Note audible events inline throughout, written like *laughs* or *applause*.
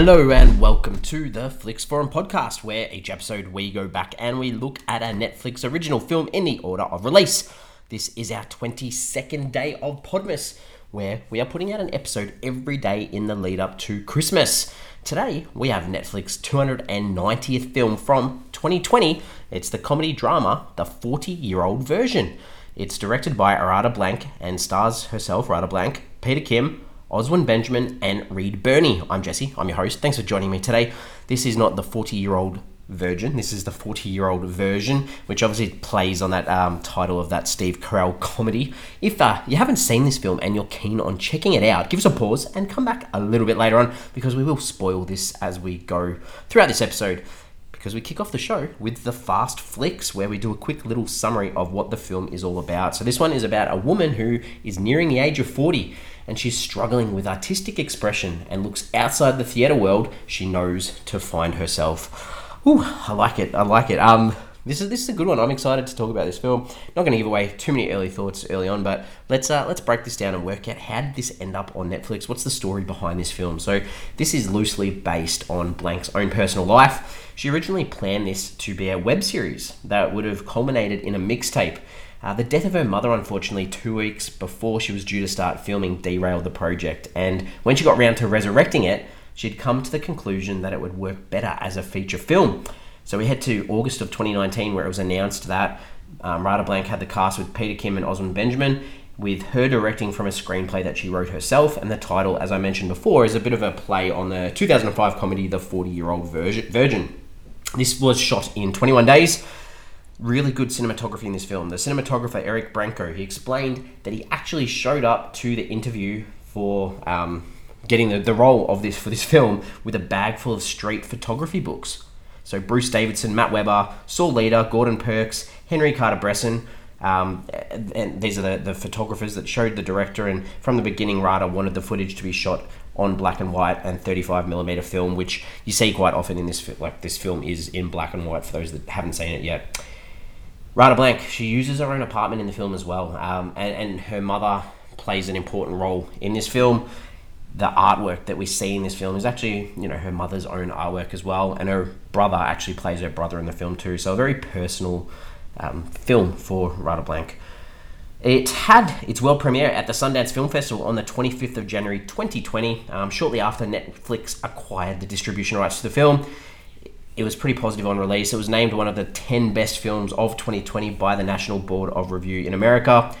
Hello and welcome to the Flix Forum podcast, where each episode we go back and we look at a Netflix original film in the order of release. This is our 22nd day of Podmas, where we are putting out an episode every day in the lead up to Christmas. Today we have Netflix 290th film from 2020. It's the comedy drama The 40 Year Old Version. It's directed by Radha Blank and stars herself, Radha Blank, Peter Kim, Oswin Benjamin, and Reed Birney. I'm Jesse, I'm your host. Thanks for joining me today. This is not the 40 year old virgin, this is the 40 year old version, which obviously plays on that um, title of that Steve Carell comedy. If uh, you haven't seen this film and you're keen on checking it out, give us a pause and come back a little bit later on because we will spoil this as we go throughout this episode because we kick off the show with the Fast Flicks, where we do a quick little summary of what the film is all about. So, this one is about a woman who is nearing the age of 40 and she's struggling with artistic expression and looks outside the theatre world she knows to find herself. Ooh, I like it. I like it. Um, this is this is a good one. I'm excited to talk about this film. Not going to give away too many early thoughts early on, but let's uh, let's break this down and work out how did this end up on Netflix? What's the story behind this film? So this is loosely based on Blank's own personal life. She originally planned this to be a web series that would have culminated in a mixtape. Uh, the death of her mother, unfortunately, two weeks before she was due to start filming, derailed the project. And when she got round to resurrecting it, she'd come to the conclusion that it would work better as a feature film. So we head to August of 2019, where it was announced that um, Radha Blank had the cast with Peter Kim and Oswin Benjamin, with her directing from a screenplay that she wrote herself. And the title, as I mentioned before, is a bit of a play on the 2005 comedy The 40 Year Old Virgin. This was shot in 21 days really good cinematography in this film. The cinematographer Eric Branco he explained that he actually showed up to the interview for um, getting the, the role of this for this film with a bag full of street photography books. So Bruce Davidson, Matt Weber, Saul Leiter, Gordon Parks, Henry Carter Bresson. Um, and these are the, the photographers that showed the director. And from the beginning, Radha wanted the footage to be shot on black and white and 35 millimeter film, which you see quite often in this. Like this film is in black and white for those that haven't seen it yet. Radha Blank, she uses her own apartment in the film as well, um, and, and her mother plays an important role in this film. The artwork that we see in this film is actually, you know, her mother's own artwork as well, and her brother actually plays her brother in the film too. So a very personal um, film for Radha Blank. It had its world premiere at the Sundance Film Festival on the 25th of January 2020, um, shortly after Netflix acquired the distribution rights to the film it was pretty positive on release. It was named one of the 10 best films of 2020 by the National Board of Review in America.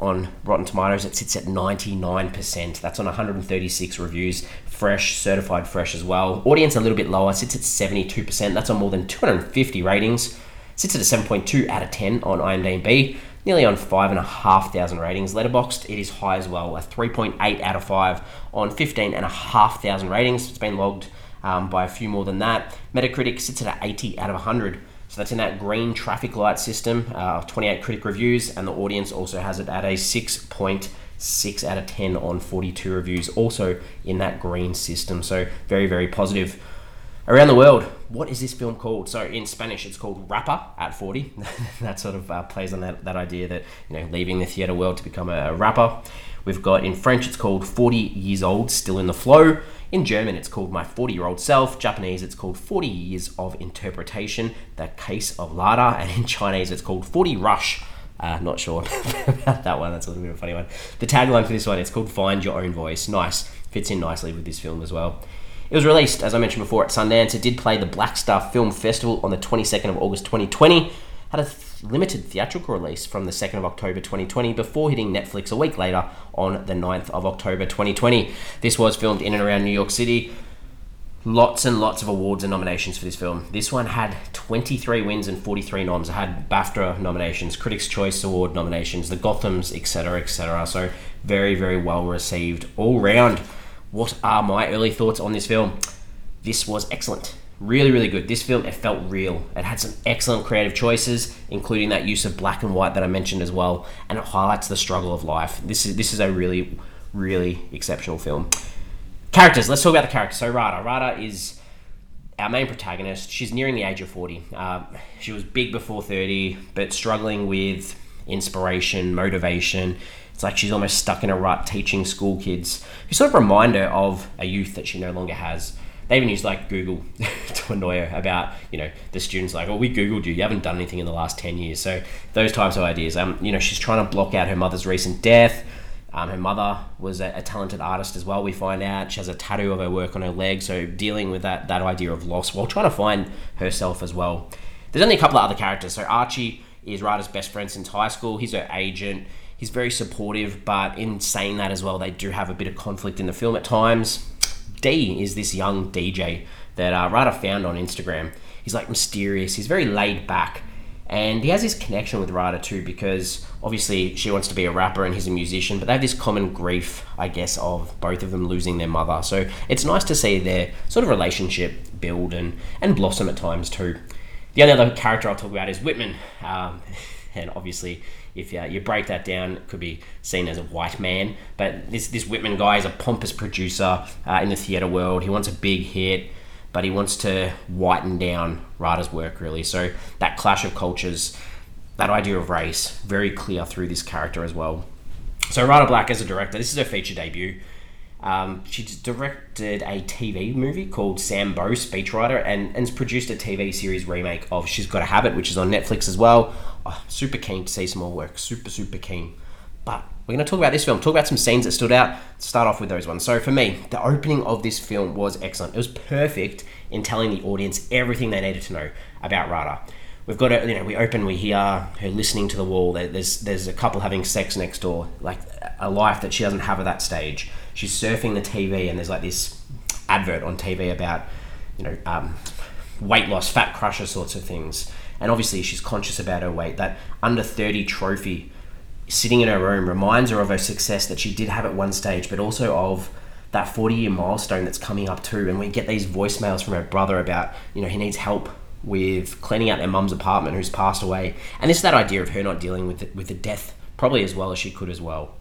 On Rotten Tomatoes, it sits at 99%. That's on 136 reviews. Fresh, certified fresh as well. Audience a little bit lower, sits at 72%. That's on more than 250 ratings. Sits at a 7.2 out of 10 on IMDb. Nearly on 5,500 ratings. Letterboxd, it is high as well, a 3.8 out of 5 on 15,500 ratings. It's been logged um, by a few more than that. Metacritic sits at an 80 out of 100. So that's in that green traffic light system, uh, 28 critic reviews, and the audience also has it at a 6.6 out of 10 on 42 reviews, also in that green system. So very, very positive. Around the world, what is this film called? So in Spanish, it's called Rapper at 40. *laughs* that sort of uh, plays on that, that idea that, you know, leaving the theatre world to become a, a rapper. We've got in French, it's called 40 Years Old, Still in the Flow. In German, it's called My 40 Year Old Self. Japanese, it's called 40 Years of Interpretation, The Case of Lada. And in Chinese, it's called 40 Rush. Uh, not sure *laughs* about that one. That's a little bit of a funny one. The tagline for this one, it's called Find Your Own Voice. Nice. Fits in nicely with this film as well. It was released, as I mentioned before, at Sundance. It did play the Black Star Film Festival on the 22nd of August 2020. Had a limited theatrical release from the 2nd of October 2020 before hitting Netflix a week later on the 9th of October 2020. This was filmed in and around New York City. Lots and lots of awards and nominations for this film. This one had 23 wins and 43 noms. It had BAFTA nominations, Critics' Choice Award nominations, the Gothams, etc., etc. So very, very well received all round. What are my early thoughts on this film? This was excellent. Really, really good. This film, it felt real. It had some excellent creative choices, including that use of black and white that I mentioned as well, and it highlights the struggle of life. This is this is a really, really exceptional film. Characters. Let's talk about the characters. So Radha. Radha is our main protagonist. She's nearing the age of forty. Uh, she was big before thirty, but struggling with inspiration, motivation. It's like she's almost stuck in a rut teaching school kids. You sort of remind her of a youth that she no longer has they even use like Google *laughs* to annoy her about you know the students like, oh, we googled you, you haven't done anything in the last ten years. So those types of ideas. Um, you know, she's trying to block out her mother's recent death. Um, her mother was a, a, talented artist as well. We find out she has a tattoo of her work on her leg, so dealing with that that idea of loss while trying to find herself as well. There's only a couple of other characters. So Archie is Radha's best friend since high school. He's her agent. He's very supportive, but in saying that as well, they do have a bit of conflict in the film at times. D is this young DJ that uh, Radha found on Instagram. He's like mysterious. He's very laid back and he has this connection with Radha too because obviously she wants to be a rapper and he's a musician, but they have this common grief, I guess, of both of them losing their mother. So it's nice to see their sort of relationship build and, and blossom at times too. The only other character I'll talk about is Whitman. Um, *laughs* and obviously, if uh, you break that down, it could be seen as a white man. But this, this Whitman guy is a pompous producer uh, in the theatre world. He wants a big hit but he wants to whiten down Radha's work really. So that clash of cultures, that idea of race, very clear through this character as well. So Radha Blank as a director, this is her feature debut. Um, she directed a TV movie called Sambo Speechwriter and, and produced a TV series remake of She's Gotta Have It, which is on Netflix as well. Oh, super keen to see some more work. Super, super keen. But we're going to talk about this film, talk about some scenes that stood out, start off with those ones. So for me, the opening of this film was excellent. It was perfect in telling the audience everything they needed to know about Radha. We've got a, you know, we open, we hear her listening to the wall. There's there's a couple having sex next door, like a life that she doesn't have at that stage. She's surfing the TV, and there's like this advert on TV about, you know, um, weight loss, fat crusher sorts of things. And obviously, she's conscious about her weight. That under 30 trophy sitting in her room reminds her of her success that she did have at one stage, but also of that 40 year milestone that's coming up too. And we get these voicemails from her brother about, you know, he needs help with cleaning out their mum's apartment who's passed away. And is that idea of her not dealing with the, with the death probably as well as she could as well.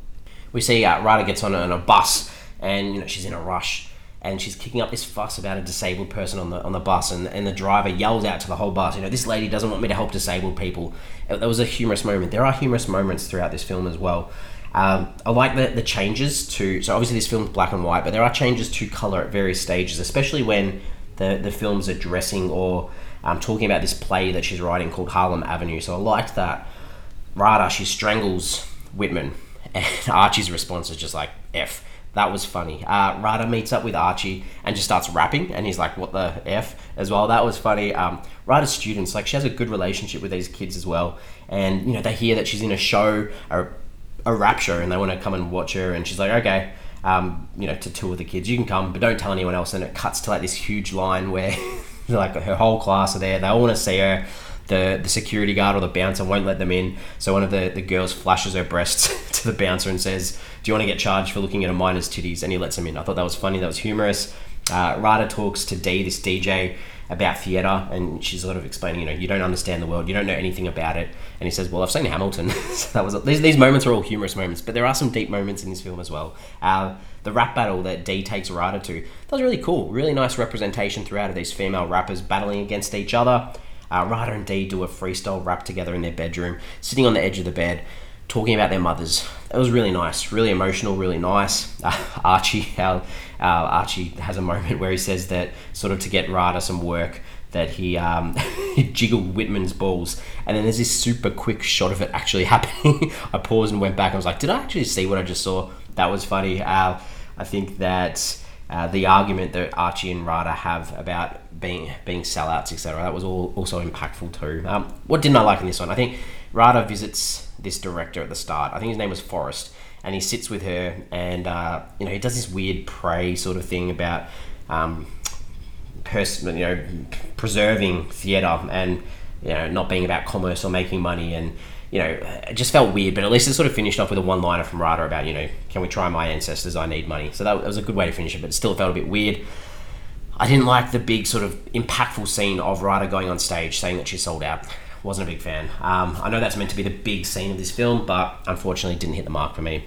We see uh, Radha gets on a, on a bus and, you know, she's in a rush and she's kicking up this fuss about a disabled person on the on the bus, and, and the driver yells out to the whole bus, you know, this lady doesn't want me to help disabled people. That was a humorous moment. There are humorous moments throughout this film as well. Um, I like the, the changes to so obviously this film's black and white, but there are changes to color at various stages, especially when the the film's addressing or um, talking about this play that she's writing called Harlem Avenue. So I liked that. Radha she strangles Whitman, and *laughs* Archie's response is just like F that was funny. Uh, meets up with Archie and just starts rapping, and he's like, "What the f?" as well. That was funny. Um, students, like, she has a good relationship with these kids as well, and you know they hear that she's in a show, a, a rap show, and they want to come and watch her, and she's like, "Okay." Um, you know, to two of the kids, you can come, but don't tell anyone else. And it cuts to like this huge line where, *laughs* like, her whole class are there. They all want to see her the, the security guard or the bouncer won't let them in. So one of the, the girls flashes her breasts *laughs* to the bouncer and says, Do you want to get charged for looking at a minor's titties? And he lets them in. I thought that was funny, that was humorous. Uh, Radha talks to D, this DJ, about theatre, and she's sort of explaining, you know, you don't understand the world, you don't know anything about it. And he says, "Well, I've seen Hamilton." *laughs* so that was these, these moments are all humorous moments, but there are some deep moments in this film as well. Uh, the rap battle that D takes Radha to that was really cool, really nice representation throughout of these female rappers battling against each other. Uh, Radha and Dee do a freestyle rap together in their bedroom, sitting on the edge of the bed, talking about their mothers. It was really nice, really emotional, really nice. Uh, Archie, how uh, Archie has a moment where he says that sort of to get Radha some work, that he um, *laughs* he jiggled Whitman's balls, and then there's this super quick shot of it actually *laughs* happening. I paused and went back. and was like, did I actually see what I just saw? That was funny. Uh, I think that uh, the argument that Archie and Radha have about being being sellouts, etc. That was all also impactful too. Um, what didn't I like in this one? I think Radha visits this director at the start. I think his name was Forrest, and he sits with her, and uh, you know he does this weird prey sort of thing about um, pers- you know preserving theatre and you know not being about commerce or making money and you know, it just felt weird, but at least it sort of finished off with a one liner from Radha about, you know, can we try my ancestors? I need money. So that, was a good way to finish it, but it still felt a bit weird. I didn't like the big sort of impactful scene of Radha going on stage saying that she sold out. Wasn't a big fan. Um, I know that's meant to be the big scene of this film, but unfortunately didn't hit the mark for me.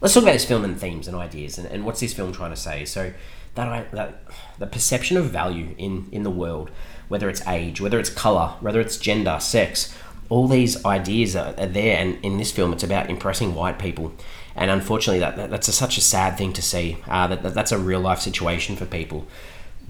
Let's talk about this film and themes and ideas and, and what's this film trying to say. So that, that the perception of value in, in the world, whether it's age, whether it's color, whether it's gender, sex, all these ideas are, are, there, and in this film, it's about impressing white people. And unfortunately, that, that that's a, such a sad thing to see. Uh, that, that that's a real life situation for people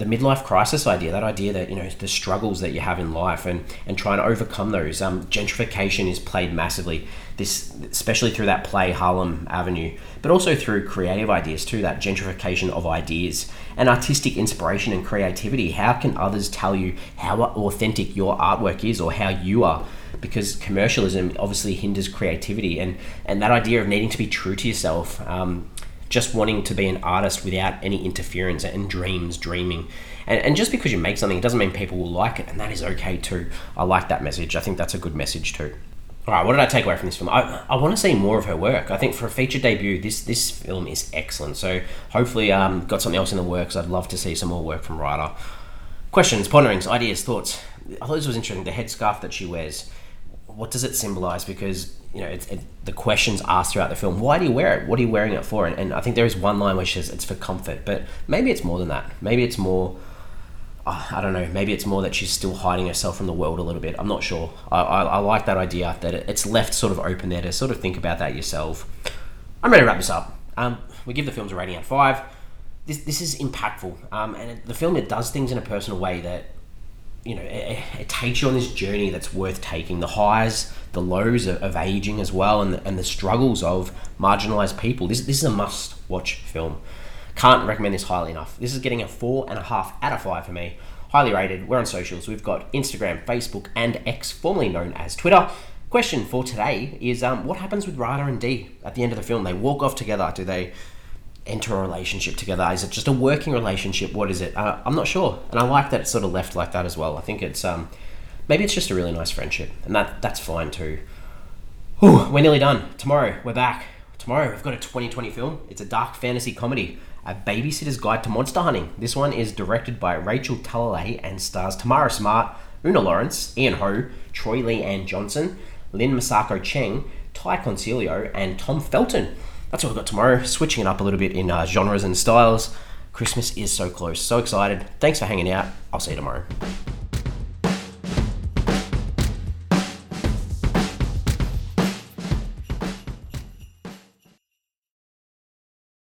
the midlife crisis idea, that idea that you know the struggles that you have in life and and trying to overcome those. Um, gentrification is played massively. This, especially through that play Harlem Avenue, but also through creative ideas too. That gentrification of ideas and artistic inspiration and creativity. How can others tell you how authentic your artwork is or how you are? Because commercialism obviously hinders creativity and and that idea of needing to be true to yourself. Um, just wanting to be an artist without any interference and dreams, dreaming. And, and just because you make something, it doesn't mean people will like it, and that is okay too. I like that message. I think that's a good message too. All right, what did I take away from this film? I, I want to see more of her work. I think for a feature debut, this this film is excellent. So hopefully, um, got something else in the works. I'd love to see some more work from Radha. Questions, ponderings, ideas, thoughts. I thought this was interesting. The headscarf that she wears what does it symbolize? Because you know it, it, the questions asked throughout the film. Why do you wear it? What are you wearing it for? And, and, I think there is one line which says it's for comfort, but maybe it's more than that. Maybe it's more. Uh, I don't know. Maybe it's more that she's still hiding herself from the world a little bit. I'm not sure. I, I, I like that idea that it's left sort of open there to sort of think about that yourself. I'm ready to wrap this up. Um, we give the films a rating out of five. This, this is impactful, um, and it, the film it does things in a personal way that you know, it, it, takes you on this journey that's worth taking. The highs, the lows of, of aging as well, and the, and the struggles of marginalized people. This, this is a must watch film. Can't recommend this highly enough. This is getting a four and a half out of five for me. Highly rated. We're on socials. We've got Instagram, Facebook, and X, formerly known as Twitter. Question for today is um, what happens with Radha and Dee at the end of the film? They walk off together. Do they enter a relationship together? Is it just a working relationship? What is it? Uh, I'm not sure, and I like that it's sort of left like that as well. I think it's um, maybe it's just a really nice friendship, and that that's fine too. Whew, we're nearly done. Tomorrow we're back. Tomorrow we've got a 2020 film. It's a dark fantasy comedy, A Babysitter's Guide to Monster Hunting. This one is directed by Rachel Talalay and stars Tamara Smart, Oona Laurence, Ian Ho, Troy Leigh-Anne Johnson, Lynn Masako Cheng, Ty Consiglio, and Tom Felton that's all we've got tomorrow. Switching it up a little bit in uh, genres and styles. Christmas is so close. So excited. Thanks for hanging out. I'll see you tomorrow.